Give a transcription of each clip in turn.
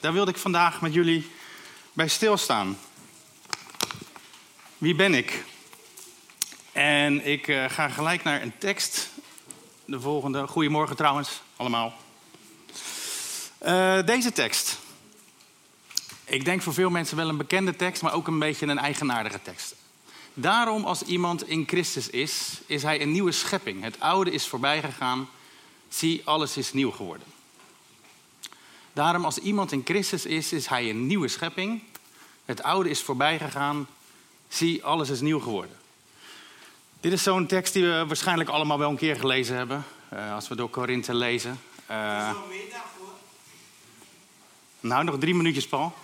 Daar wilde ik vandaag met jullie bij stilstaan. Wie ben ik? En ik uh, ga gelijk naar een tekst. De volgende. Goedemorgen trouwens, allemaal. Uh, deze tekst. Ik denk voor veel mensen wel een bekende tekst, maar ook een beetje een eigenaardige tekst. Daarom, als iemand in Christus is, is hij een nieuwe schepping. Het oude is voorbij gegaan. Zie, alles is nieuw geworden. Daarom, als iemand in Christus is, is hij een nieuwe schepping. Het oude is voorbij gegaan. Zie, alles is nieuw geworden. Dit is zo'n tekst die we waarschijnlijk allemaal wel een keer gelezen hebben. Uh, als we door Korinthe lezen. Uh, nou, nog drie minuutjes, Paul.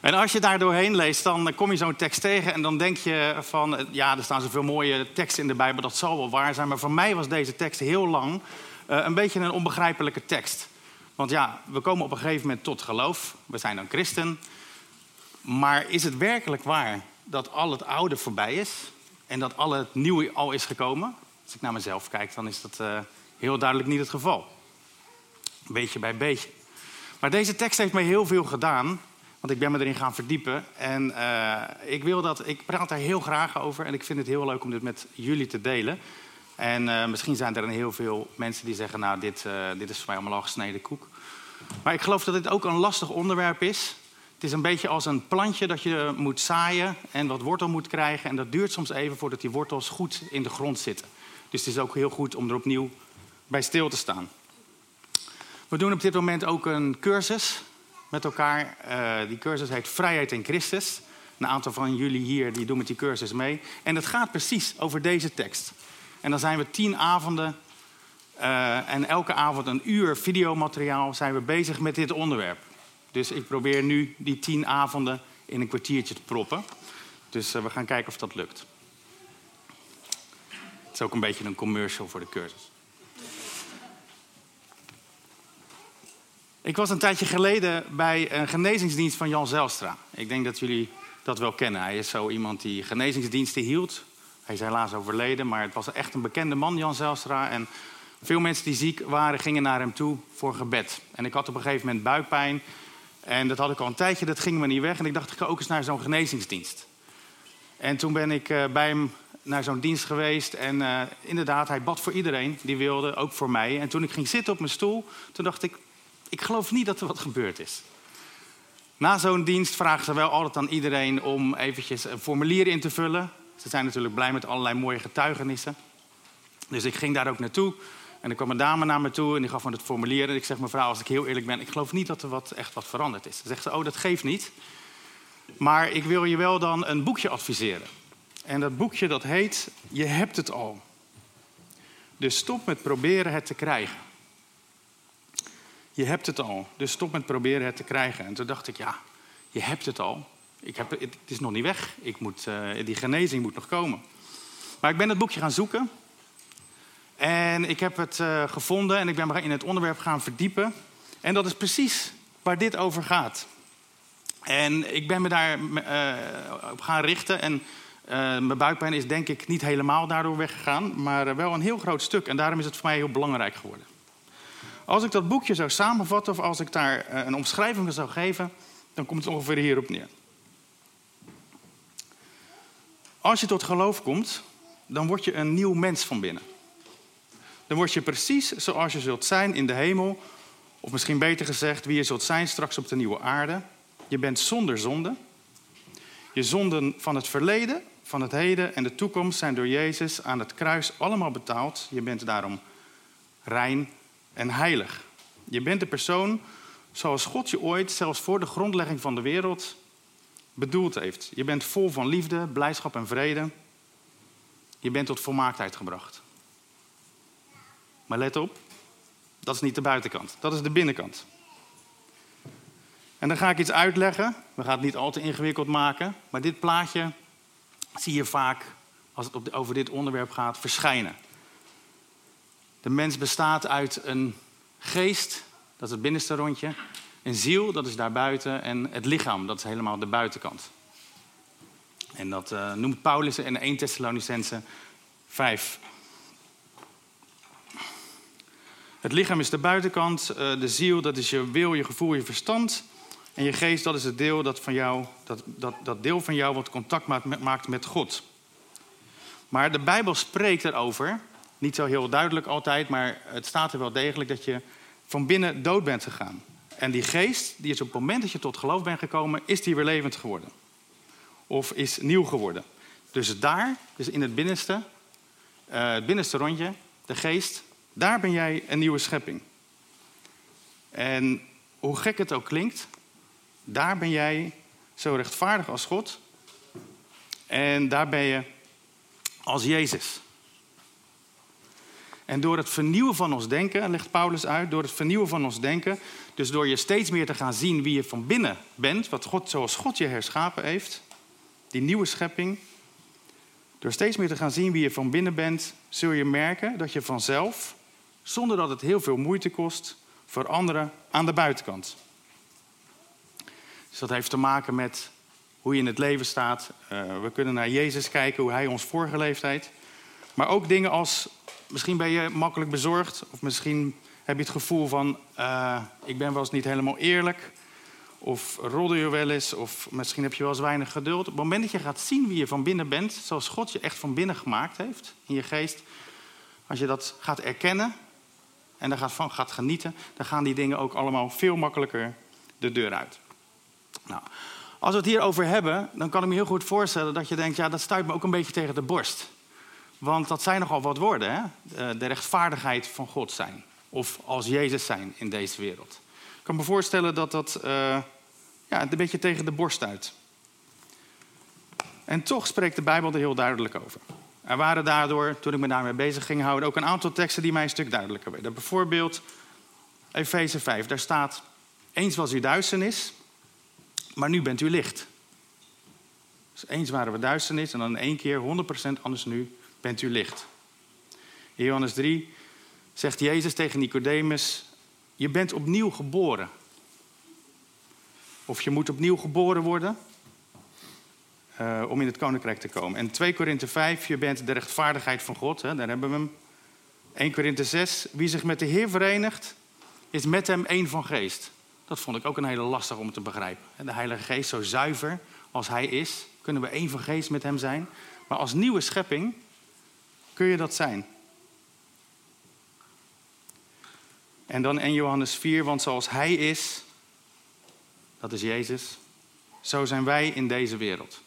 En als je daar doorheen leest, dan kom je zo'n tekst tegen en dan denk je van, ja, er staan zoveel mooie teksten in de Bijbel, dat zal wel waar zijn. Maar voor mij was deze tekst heel lang een beetje een onbegrijpelijke tekst. Want ja, we komen op een gegeven moment tot geloof. We zijn dan christen. Maar is het werkelijk waar dat al het oude voorbij is en dat al het nieuwe al is gekomen? Als ik naar mezelf kijk, dan is dat uh, heel duidelijk niet het geval. Beetje bij beetje. Maar deze tekst heeft mij heel veel gedaan. Want ik ben me erin gaan verdiepen. En uh, ik, wil dat, ik praat daar heel graag over. En ik vind het heel leuk om dit met jullie te delen. En uh, misschien zijn er dan heel veel mensen die zeggen... nou, dit, uh, dit is voor mij allemaal al gesneden koek. Maar ik geloof dat dit ook een lastig onderwerp is. Het is een beetje als een plantje dat je moet zaaien... en wat wortel moet krijgen. En dat duurt soms even voordat die wortels goed in de grond zitten. Dus het is ook heel goed om er opnieuw bij stil te staan. We doen op dit moment ook een cursus met elkaar. Die cursus heet Vrijheid in Christus. Een aantal van jullie hier die doen met die cursus mee. En het gaat precies over deze tekst. En dan zijn we tien avonden uh, en elke avond een uur videomateriaal zijn we bezig met dit onderwerp. Dus ik probeer nu die tien avonden in een kwartiertje te proppen. Dus uh, we gaan kijken of dat lukt. Het is ook een beetje een commercial voor de cursus. Ik was een tijdje geleden bij een genezingsdienst van Jan Zelstra. Ik denk dat jullie dat wel kennen. Hij is zo iemand die genezingsdiensten hield. Hij is helaas overleden, maar het was echt een bekende man, Jan Zelstra. En veel mensen die ziek waren, gingen naar hem toe voor gebed. En ik had op een gegeven moment buikpijn. En dat had ik al een tijdje, dat ging me niet weg. En ik dacht, ik ga ook eens naar zo'n genezingsdienst. En toen ben ik uh, bij hem naar zo'n dienst geweest. En uh, inderdaad, hij bad voor iedereen die wilde, ook voor mij. En toen ik ging zitten op mijn stoel, toen dacht ik, ik geloof niet dat er wat gebeurd is. Na zo'n dienst vragen ze wel altijd aan iedereen om eventjes een formulier in te vullen. Ze zijn natuurlijk blij met allerlei mooie getuigenissen. Dus ik ging daar ook naartoe. En er kwam een dame naar me toe en die gaf me het formulier. En ik zeg, mevrouw, als ik heel eerlijk ben, ik geloof niet dat er wat, echt wat veranderd is. Dan zegt ze, oh, dat geeft niet. Maar ik wil je wel dan een boekje adviseren. En dat boekje dat heet Je hebt het al. Dus stop met proberen het te krijgen. Je hebt het al, dus stop met proberen het te krijgen. En toen dacht ik, ja, je hebt het al. Ik heb, het is nog niet weg. Ik moet, uh, die genezing moet nog komen. Maar ik ben het boekje gaan zoeken. En ik heb het uh, gevonden en ik ben in het onderwerp gaan verdiepen. En dat is precies waar dit over gaat. En ik ben me daar uh, op gaan richten. En mijn buikpijn is denk ik niet helemaal daardoor weggegaan. Maar wel een heel groot stuk. En daarom is het voor mij heel belangrijk geworden. Als ik dat boekje zou samenvatten of als ik daar een omschrijving zou geven, dan komt het ongeveer hierop neer. Als je tot geloof komt, dan word je een nieuw mens van binnen. Dan word je precies zoals je zult zijn in de hemel, of misschien beter gezegd, wie je zult zijn straks op de nieuwe aarde. Je bent zonder zonde. Je zonden van het verleden, van het heden en de toekomst zijn door Jezus aan het kruis allemaal betaald. Je bent daarom rein en heilig. Je bent de persoon zoals God je ooit, zelfs voor de grondlegging van de wereld, bedoeld heeft. Je bent vol van liefde, blijdschap en vrede. Je bent tot volmaaktheid gebracht. Maar let op, dat is niet de buitenkant, dat is de binnenkant. En dan ga ik iets uitleggen. We gaan het niet al te ingewikkeld maken. Maar dit plaatje zie je vaak, als het over dit onderwerp gaat, verschijnen. De mens bestaat uit een geest, dat is het binnenste rondje. Een ziel, dat is daarbuiten. En het lichaam, dat is helemaal de buitenkant. En dat uh, noemt Paulus in 1 Thessalonicense 5. Het lichaam is de buitenkant, uh, de ziel, dat is je wil, je gevoel, je verstand. En je geest, dat is het deel dat, van jou, dat, dat, dat deel van jou wat contact maakt maakt met God. Maar de Bijbel spreekt erover, niet zo heel duidelijk altijd, maar het staat er wel degelijk dat je van binnen dood bent gegaan. En die geest, die is op het moment dat je tot geloof bent gekomen, is die weer levend geworden. Of is nieuw geworden. Dus daar, dus in het binnenste, uh, het binnenste rondje, de geest, daar ben jij een nieuwe schepping. En hoe gek het ook klinkt, daar ben jij zo rechtvaardig als God. En daar ben je als Jezus. En door het vernieuwen van ons denken, legt Paulus uit, door het vernieuwen van ons denken, dus door je steeds meer te gaan zien wie je van binnen bent, wat God, zoals God je herschapen heeft, die nieuwe schepping, door steeds meer te gaan zien wie je van binnen bent, zul je merken dat je vanzelf, zonder dat het heel veel moeite kost, veranderen aan de buitenkant. Dus dat heeft te maken met hoe je in het leven staat. Uh, we kunnen naar Jezus kijken, hoe hij ons voorgeleefd heeft. Maar ook dingen als, misschien ben je makkelijk bezorgd, of misschien heb je het gevoel van, uh, ik ben wel eens niet helemaal eerlijk. Of roddel je wel eens, of misschien heb je wel eens weinig geduld. Op het moment dat je gaat zien wie je van binnen bent, zoals God je echt van binnen gemaakt heeft in je geest, als je dat gaat erkennen en daar van gaat genieten, dan gaan die dingen ook allemaal veel makkelijker de deur uit. Nou, als we het hierover hebben, dan kan ik me heel goed voorstellen dat je denkt, ja, dat stuit me ook een beetje tegen de borst. Want dat zijn nogal wat woorden, hè? De rechtvaardigheid van God zijn. Of als Jezus zijn in deze wereld. Ik kan me voorstellen dat dat uh, ja, een beetje tegen de borst uit. En toch spreekt de Bijbel er heel duidelijk over. Er waren daardoor, toen ik me daarmee bezig ging houden, ook een aantal teksten die mij een stuk duidelijker werden. Bijvoorbeeld Efeze 5, daar staat: Eens was u duisternis, maar nu bent u licht. Dus eens waren we duisternis en dan in één keer 100% anders nu bent u licht. In Johannes 3 zegt Jezus tegen Nicodemus: Je bent opnieuw geboren. Of je moet opnieuw geboren worden uh, om in het koninkrijk te komen. En 2 Korinthe 5, je bent de rechtvaardigheid van God, hè, daar hebben we hem. 1 Korinthe 6, wie zich met de Heer verenigt, is met hem één van geest. Dat vond ik ook een hele lastig om te begrijpen. De Heilige Geest, zo zuiver als Hij is, kunnen we één van geest met Hem zijn. Maar als nieuwe schepping kun je dat zijn. En dan in Johannes 4, want zoals Hij is, dat is Jezus, zo zijn wij in deze wereld.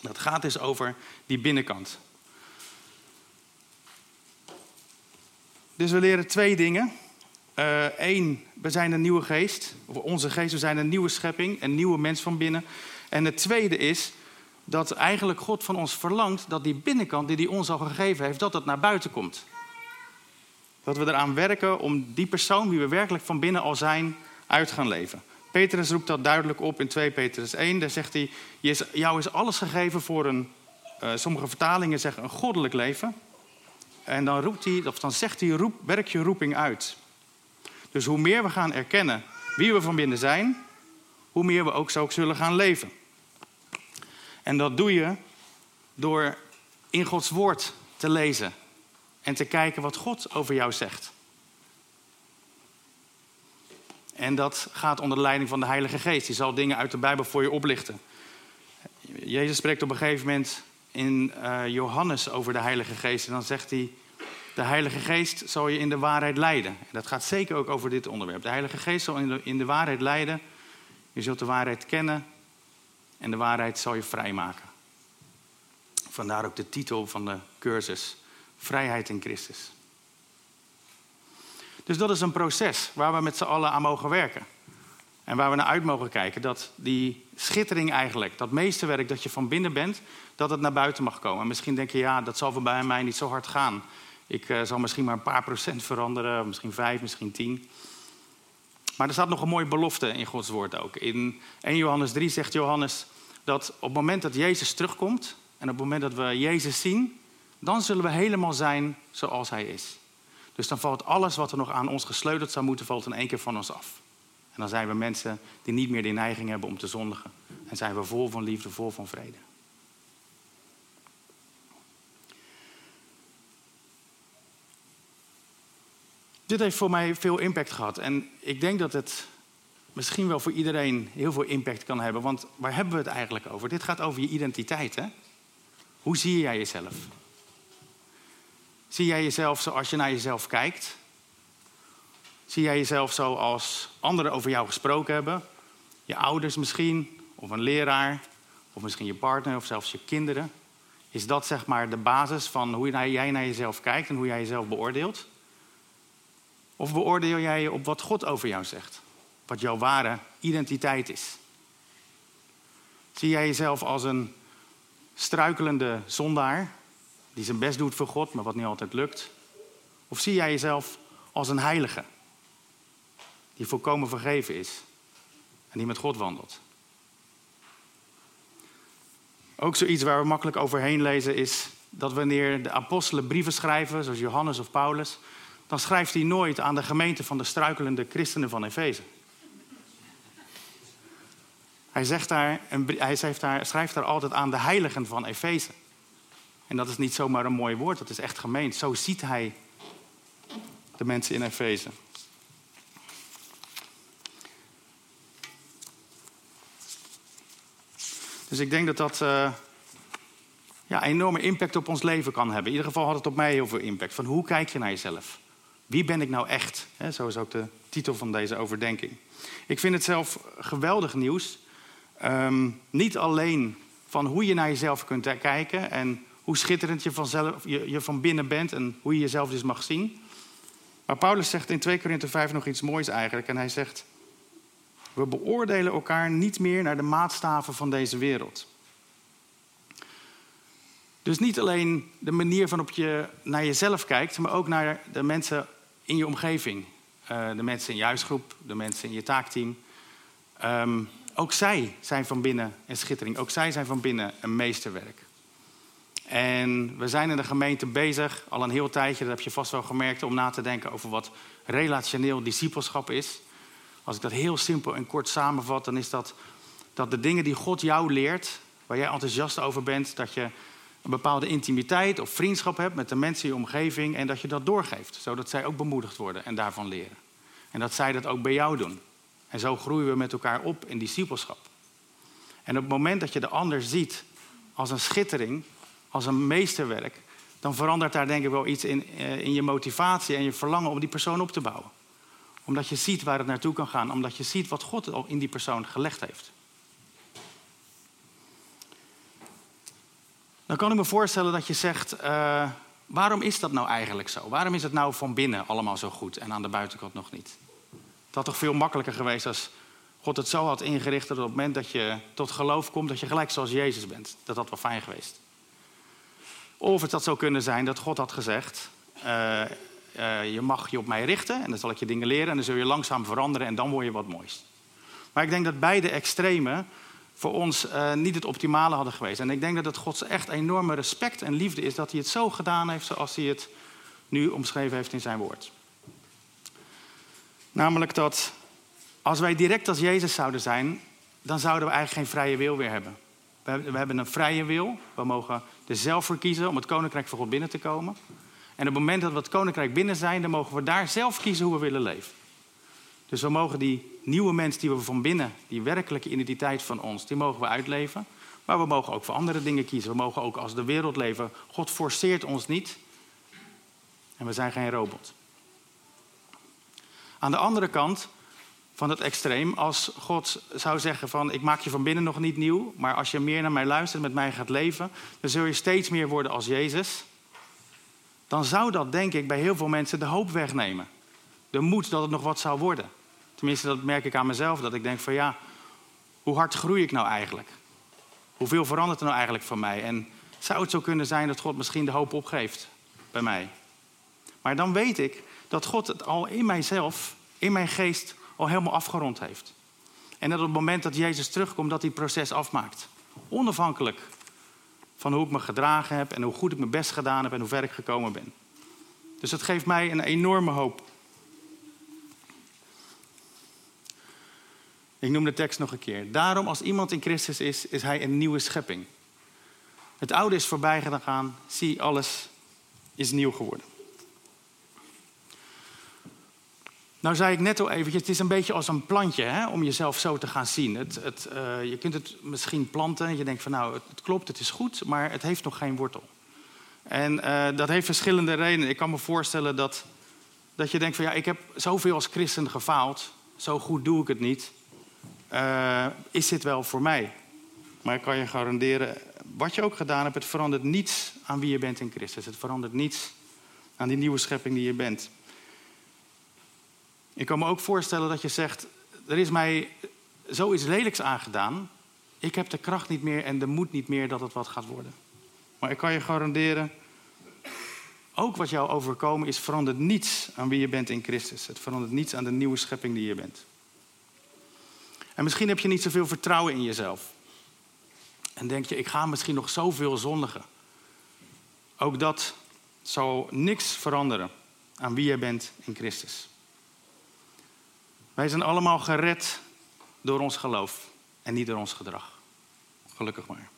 Dat gaat dus over die binnenkant. Dus we leren twee dingen. Eén, uh, we zijn een nieuwe geest. Of onze geest, we zijn een nieuwe schepping, een nieuwe mens van binnen. En het tweede is dat eigenlijk God van ons verlangt dat die binnenkant die hij ons al gegeven heeft, dat dat naar buiten komt. Dat we eraan werken om die persoon die we werkelijk van binnen al zijn, uit gaan leven. Petrus roept dat duidelijk op in 2 Petrus 1. Daar zegt hij, jou is alles gegeven voor een, uh, sommige vertalingen zeggen een goddelijk leven. En dan, roept hij, of dan zegt hij, roep, werk je roeping uit. Dus hoe meer we gaan erkennen wie we van binnen zijn, hoe meer we ook zo zullen gaan leven. En dat doe je door in Gods woord te lezen en te kijken wat God over jou zegt. En dat gaat onder de leiding van de Heilige Geest. Die zal dingen uit de Bijbel voor je oplichten. Jezus spreekt op een gegeven moment in uh, Johannes over de Heilige Geest. En dan zegt hij: De Heilige Geest zal je in de waarheid leiden. En dat gaat zeker ook over dit onderwerp. De Heilige Geest zal in de, in de waarheid leiden. Je zult de waarheid kennen. En de waarheid zal je vrijmaken. Vandaar ook de titel van de cursus: Vrijheid in Christus. Dus dat is een proces waar we met z'n allen aan mogen werken. En waar we naar uit mogen kijken. Dat die schittering eigenlijk, dat meesterwerk dat je van binnen bent, dat het naar buiten mag komen. En misschien denk je, ja, dat zal voor bij mij niet zo hard gaan. Ik uh, zal misschien maar een paar procent veranderen, misschien vijf, misschien tien. Maar er staat nog een mooie belofte in Gods woord ook. In 1 Johannes 3 zegt Johannes dat op het moment dat Jezus terugkomt en op het moment dat we Jezus zien, dan zullen we helemaal zijn zoals Hij is. Dus dan valt alles wat er nog aan ons gesleuteld zou moeten, valt in één keer van ons af. En dan zijn we mensen die niet meer de neiging hebben om te zondigen. En zijn we vol van liefde, vol van vrede. dit heeft voor mij veel impact gehad. En ik denk dat het misschien wel voor iedereen heel veel impact kan hebben. Want waar hebben we het eigenlijk over? Dit gaat over je identiteit, hè? Hoe zie jij jezelf? Zie jij jezelf zoals je naar jezelf kijkt? Zie jij jezelf zoals anderen over jou gesproken hebben? Je ouders misschien, of een leraar, of misschien je partner, of zelfs je kinderen. Is dat zeg maar de basis van hoe jij naar jezelf kijkt en hoe jij jezelf beoordeelt? Of beoordeel jij je op wat God over jou zegt? Wat jouw ware identiteit is? Zie jij jezelf als een struikelende zondaar die zijn best doet voor God, maar wat niet altijd lukt? Of zie jij jezelf als een heilige die volkomen vergeven is en die met God wandelt? Ook zoiets waar we makkelijk overheen lezen is dat wanneer de apostelen brieven schrijven, zoals Johannes of Paulus, dan schrijft hij nooit aan de gemeente van de struikelende christenen van Efeze. Hij, zegt daar, hij schrijft, daar, schrijft daar altijd aan de heiligen van Efeze. En dat is niet zomaar een mooi woord, dat is echt gemeend. Zo ziet hij de mensen in Efeze. Dus ik denk dat dat uh, ja, enorme impact op ons leven kan hebben. In ieder geval had het op mij heel veel impact. Van hoe kijk je naar jezelf? Wie ben ik nou echt? Zo is ook de titel van deze overdenking. Ik vind het zelf geweldig nieuws. Um, niet alleen van hoe je naar jezelf kunt kijken en hoe schitterend je, je, je van binnen bent en hoe je jezelf dus mag zien. Maar Paulus zegt in 2 Korinther 5 nog iets moois eigenlijk. En hij zegt, we beoordelen elkaar niet meer naar de maatstaven van deze wereld. Dus niet alleen de manier waarop je naar jezelf kijkt, maar ook naar de mensen in je omgeving. Uh, de mensen in je huisgroep, de mensen in je taakteam. Um, ook zij zijn van binnen een schittering. Ook zij zijn van binnen een meesterwerk. En we zijn in de gemeente bezig, al een heel tijdje, dat heb je vast wel gemerkt, om na te denken over wat relationeel discipelschap is. Als ik dat heel simpel en kort samenvat, dan is dat dat de dingen die God jou leert, waar jij enthousiast over bent, dat je een bepaalde intimiteit of vriendschap hebt met de mensen in je omgeving en dat je dat doorgeeft, zodat zij ook bemoedigd worden en daarvan leren. En dat zij dat ook bij jou doen. En zo groeien we met elkaar op in discipelschap. En op het moment dat je de ander ziet als een schittering, als een meesterwerk, dan verandert daar denk ik wel iets in, eh, in je motivatie en je verlangen om die persoon op te bouwen. Omdat je ziet waar het naartoe kan gaan, omdat je ziet wat God al in die persoon gelegd heeft. Dan kan ik me voorstellen dat je zegt, uh, waarom is dat nou eigenlijk zo? Waarom is het nou van binnen allemaal zo goed en aan de buitenkant nog niet? Had toch veel makkelijker geweest als God het zo had ingericht dat op het moment dat je tot geloof komt, dat je gelijk zoals Jezus bent. Dat had wel fijn geweest. Of het had zo kunnen zijn dat God had gezegd: uh, uh, Je mag je op mij richten en dan zal ik je dingen leren en dan zul je langzaam veranderen en dan word je wat moois. Maar ik denk dat beide extremen voor ons uh, niet het optimale hadden geweest. En ik denk dat het Gods echt enorme respect en liefde is dat hij het zo gedaan heeft zoals hij het nu omschreven heeft in zijn woord. Namelijk dat als wij direct als Jezus zouden zijn, dan zouden we eigenlijk geen vrije wil meer hebben. We hebben een vrije wil. We mogen er zelf voor kiezen om het koninkrijk van God binnen te komen. En op het moment dat we het koninkrijk binnen zijn, dan mogen we daar zelf kiezen hoe we willen leven. Dus we mogen die nieuwe mens die we van binnen, die werkelijke identiteit van ons, die mogen we uitleven. Maar we mogen ook voor andere dingen kiezen. We mogen ook als de wereld leven. God forceert ons niet. En we zijn geen robot. Aan de andere kant van het extreem, als God zou zeggen van ik maak je van binnen nog niet nieuw, maar als je meer naar mij luistert, met mij gaat leven, dan zul je steeds meer worden als Jezus. Dan zou dat denk ik bij heel veel mensen de hoop wegnemen. De moed dat het nog wat zou worden. Tenminste, dat merk ik aan mezelf, dat ik denk van ja, hoe hard groei ik nou eigenlijk? Hoeveel verandert er nou eigenlijk van mij? En zou het zo kunnen zijn dat God misschien de hoop opgeeft bij mij? Maar dan weet ik dat God het al in mijzelf, in mijn geest, al helemaal afgerond heeft. En dat op het moment dat Jezus terugkomt, dat hij het proces afmaakt. Onafhankelijk van hoe ik me gedragen heb en hoe goed ik mijn best gedaan heb en hoe ver ik gekomen ben. Dus dat geeft mij een enorme hoop. Ik noem de tekst nog een keer. Daarom, als iemand in Christus is, is hij een nieuwe schepping. Het oude is voorbij gegaan, zie, alles is nieuw geworden. Nou zei ik net al eventjes, het is een beetje als een plantje hè, om jezelf zo te gaan zien. Het, het, uh, je kunt het misschien planten en je denkt van nou, het, klopt, het is goed, maar het heeft nog geen wortel. En uh, dat heeft verschillende redenen. Ik kan me voorstellen dat, dat je denkt van ja, ik heb zoveel als christen gefaald, zo goed doe ik het niet. Uh, is dit wel voor mij? Maar ik kan je garanderen, wat je ook gedaan hebt, het verandert niets aan wie je bent in Christus. Het verandert niets aan die nieuwe schepping die je bent. Ik kan me ook voorstellen dat je zegt: er is mij zoiets lelijks aangedaan. Ik heb de kracht niet meer en de moed niet meer dat het wat gaat worden. Maar ik kan je garanderen, ook wat jou overkomen is, verandert niets aan wie je bent in Christus. Het verandert niets aan de nieuwe schepping die je bent. En misschien heb je niet zoveel vertrouwen in jezelf. En denk je, ik ga misschien nog zoveel zondigen. Ook dat zal niks veranderen aan wie je bent in Christus. Wij zijn allemaal gered door ons geloof en niet door ons gedrag. Gelukkig maar.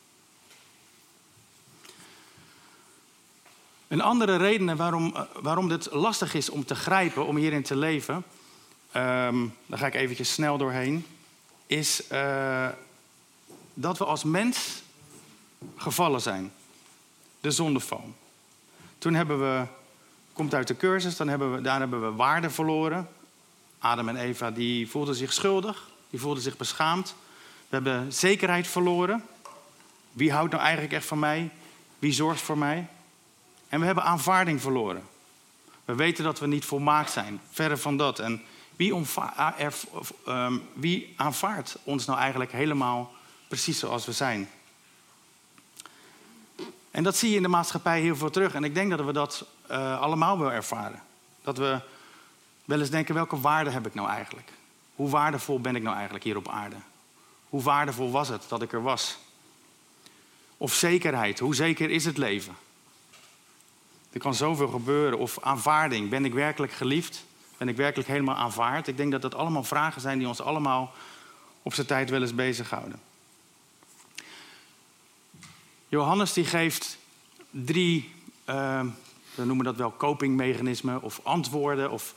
Een andere reden waarom, eh, waarom het lastig is om te grijpen, om hierin te leven, um, daar ga ik eventjes snel doorheen, is uh, dat we als mens gevallen zijn. De zondeval. Toen hebben we, komt uit de cursus, dan hebben we, daar hebben we waarde verloren. Adam en Eva die voelden zich schuldig, die voelden zich beschaamd. We hebben zekerheid verloren. Wie houdt nou eigenlijk echt van mij? Wie zorgt voor mij? En we hebben aanvaarding verloren. We weten dat we niet volmaakt zijn, verre van dat. En wie, um, wie aanvaardt ons nou eigenlijk helemaal precies zoals we zijn? En dat zie je in de maatschappij heel veel terug. En ik denk dat we dat uh, allemaal wel ervaren. Dat we wel eens denken, welke waarde heb ik nou eigenlijk? Hoe waardevol ben ik nou eigenlijk hier op aarde? Hoe waardevol was het dat ik er was? Of zekerheid, hoe zeker is het leven? Er kan zoveel gebeuren. Of aanvaarding, ben ik werkelijk geliefd? Ben ik werkelijk helemaal aanvaard? Ik denk dat dat allemaal vragen zijn die ons allemaal op zijn tijd wel eens bezighouden. Johannes die geeft drie, uh, we noemen dat wel copingmechanismen of antwoorden of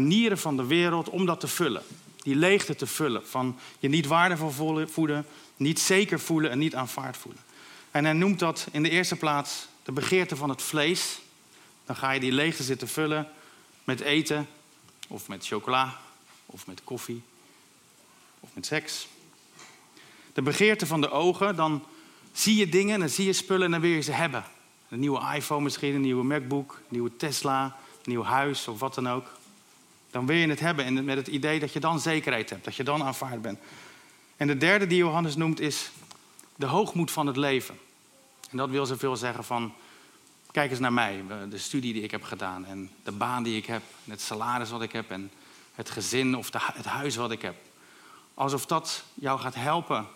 manieren van de wereld om dat te vullen. Die leegte te vullen van je niet waardevol voelen, niet zeker voelen en niet aanvaard voelen. En hij noemt dat in de eerste plaats de begeerte van het vlees. Dan ga je die leegte zitten vullen met eten of met chocola of met koffie of met seks. De begeerte van de ogen, dan zie je dingen, dan zie je spullen en dan wil je ze hebben. Een nieuwe iPhone misschien, een nieuwe MacBook, een nieuwe Tesla, een nieuw huis of wat dan ook. Dan wil je het hebben en met het idee dat je dan zekerheid hebt, dat je dan aanvaard bent. En de derde die Johannes noemt is de hoogmoed van het leven. En dat wil zoveel zeggen van, kijk eens naar mij, de studie die ik heb gedaan en de baan die ik heb, het salaris wat ik heb en het gezin of het huis wat ik heb. Alsof dat jou gaat helpen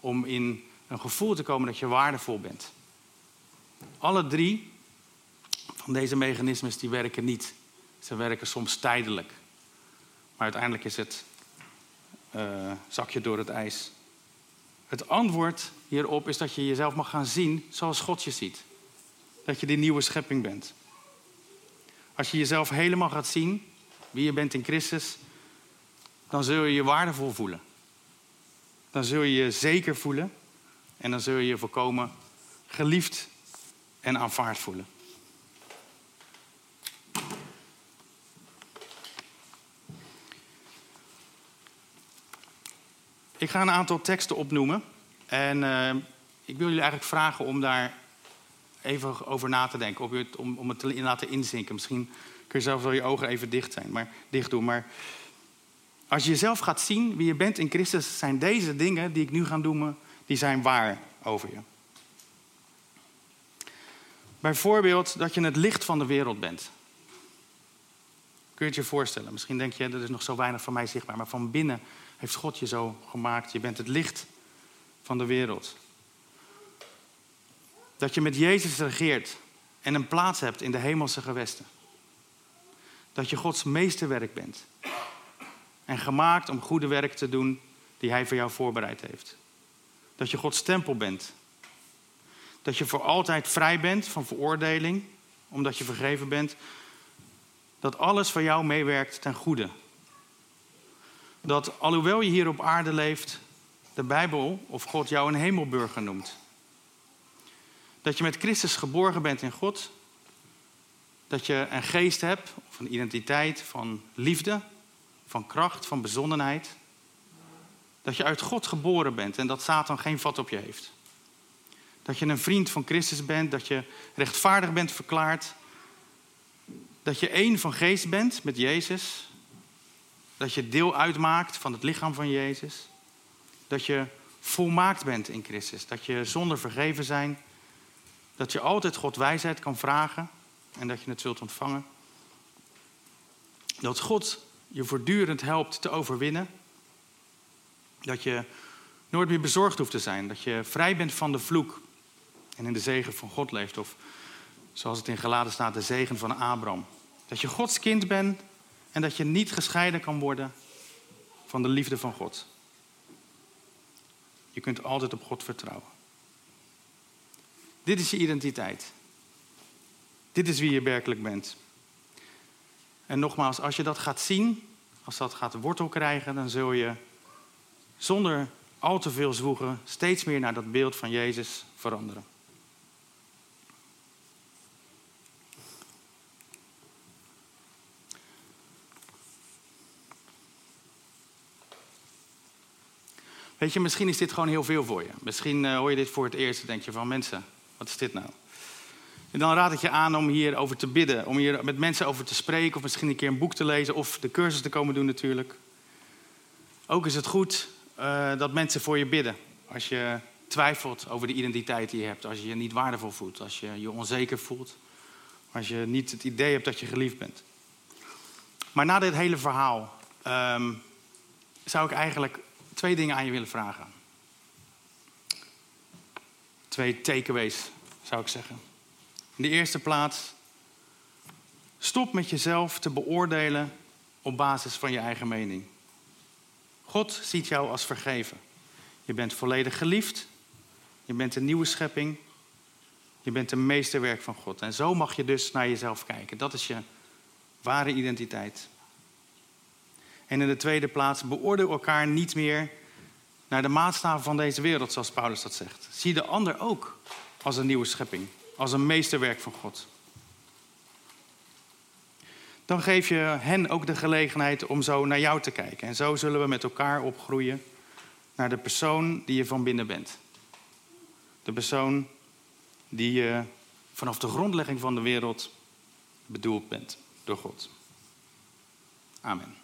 om in een gevoel te komen dat je waardevol bent. Alle drie van deze mechanismes die werken niet. Ze werken soms tijdelijk. Maar uiteindelijk is het uh, zakje door het ijs. Het antwoord hierop is dat je jezelf mag gaan zien zoals God je ziet. Dat je die nieuwe schepping bent. Als je jezelf helemaal gaat zien, wie je bent in Christus, dan zul je je waardevol voelen. Dan zul je je zeker voelen en dan zul je je volkomen geliefd en aanvaard voelen. Ik ga een aantal teksten opnoemen. En uh, ik wil jullie eigenlijk vragen om daar even over na te denken. Om het, om, om het te laten inzinken. Misschien kun je zelfs wel je ogen even dicht, zijn, maar, dicht doen. Maar als je jezelf gaat zien wie je bent in Christus... zijn deze dingen die ik nu ga noemen die zijn waar over je. Bijvoorbeeld dat je het licht van de wereld bent. Kun je het je voorstellen? Misschien denk je, dat is nog zo weinig van mij zichtbaar. Maar van binnen heeft God je zo gemaakt. Je bent het licht van de wereld. Dat je met Jezus regeert en een plaats hebt in de hemelse gewesten. Dat je Gods meesterwerk bent. En gemaakt om goede werk te doen die Hij voor jou voorbereid heeft dat je Gods tempel bent. Dat je voor altijd vrij bent van veroordeling, omdat je vergeven bent. Dat alles voor jou meewerkt ten goede. dat alhoewel je hier op aarde leeft, de Bijbel of God jou een hemelburger noemt. Dat je met Christus geborgen bent in God. Dat je een geest hebt, of een identiteit van liefde, van kracht, van bezonnenheid. Dat je uit God geboren bent en dat Satan geen vat op je heeft. Dat je een vriend van Christus bent, dat je rechtvaardig bent verklaard. Dat je één van geest bent met Jezus. Dat je deel uitmaakt van het lichaam van Jezus. Dat je volmaakt bent in Christus. Dat je zonder vergeven zijn. Dat je altijd God wijsheid kan vragen en dat je het zult ontvangen. Dat God je voortdurend helpt te overwinnen. Dat je nooit meer bezorgd hoeft te zijn. Dat je vrij bent van de vloek en in de zegen van God leeft. Of zoals het in Geladen staat, de zegen van Abraham. Dat je Gods kind bent en dat je niet gescheiden kan worden van de liefde van God. Je kunt altijd op God vertrouwen. Dit is je identiteit. Dit is wie je werkelijk bent. En nogmaals, als je dat gaat zien, als dat gaat wortel krijgen, dan zul je zonder al te veel zwoegen steeds meer naar dat beeld van Jezus veranderen. Weet je, misschien is dit gewoon heel veel voor je. Misschien uh, hoor je dit voor het eerst en denk je van mensen, wat is dit nou? En dan raad ik je aan om hierover te bidden, om hier met mensen over te spreken, of misschien een keer een boek te lezen, of de cursus te komen doen natuurlijk. Ook is het goed uh, dat mensen voor je bidden. Als je twijfelt over de identiteit die je hebt, als je je niet waardevol voelt, als je je onzeker voelt, als je niet het idee hebt dat je geliefd bent. Maar na dit hele verhaal um, zou ik eigenlijk twee dingen aan je willen vragen. Twee takeaways, zou ik zeggen. In de eerste plaats, stop met jezelf te beoordelen op basis van je eigen mening. God ziet jou als vergeven. Je bent volledig geliefd. Je bent een nieuwe schepping. Je bent een meesterwerk van God. En zo mag je dus naar jezelf kijken. Dat is je ware identiteit. En in de tweede plaats, beoordeel elkaar niet meer naar de maatstaven van deze wereld, zoals Paulus dat zegt. Zie de ander ook als een nieuwe schepping, als een meesterwerk van God. Dan geef je hen ook de gelegenheid om zo naar jou te kijken. En zo zullen we met elkaar opgroeien naar de persoon die je van binnen bent. De persoon die je vanaf de grondlegging van de wereld bedoeld bent door God. Amen.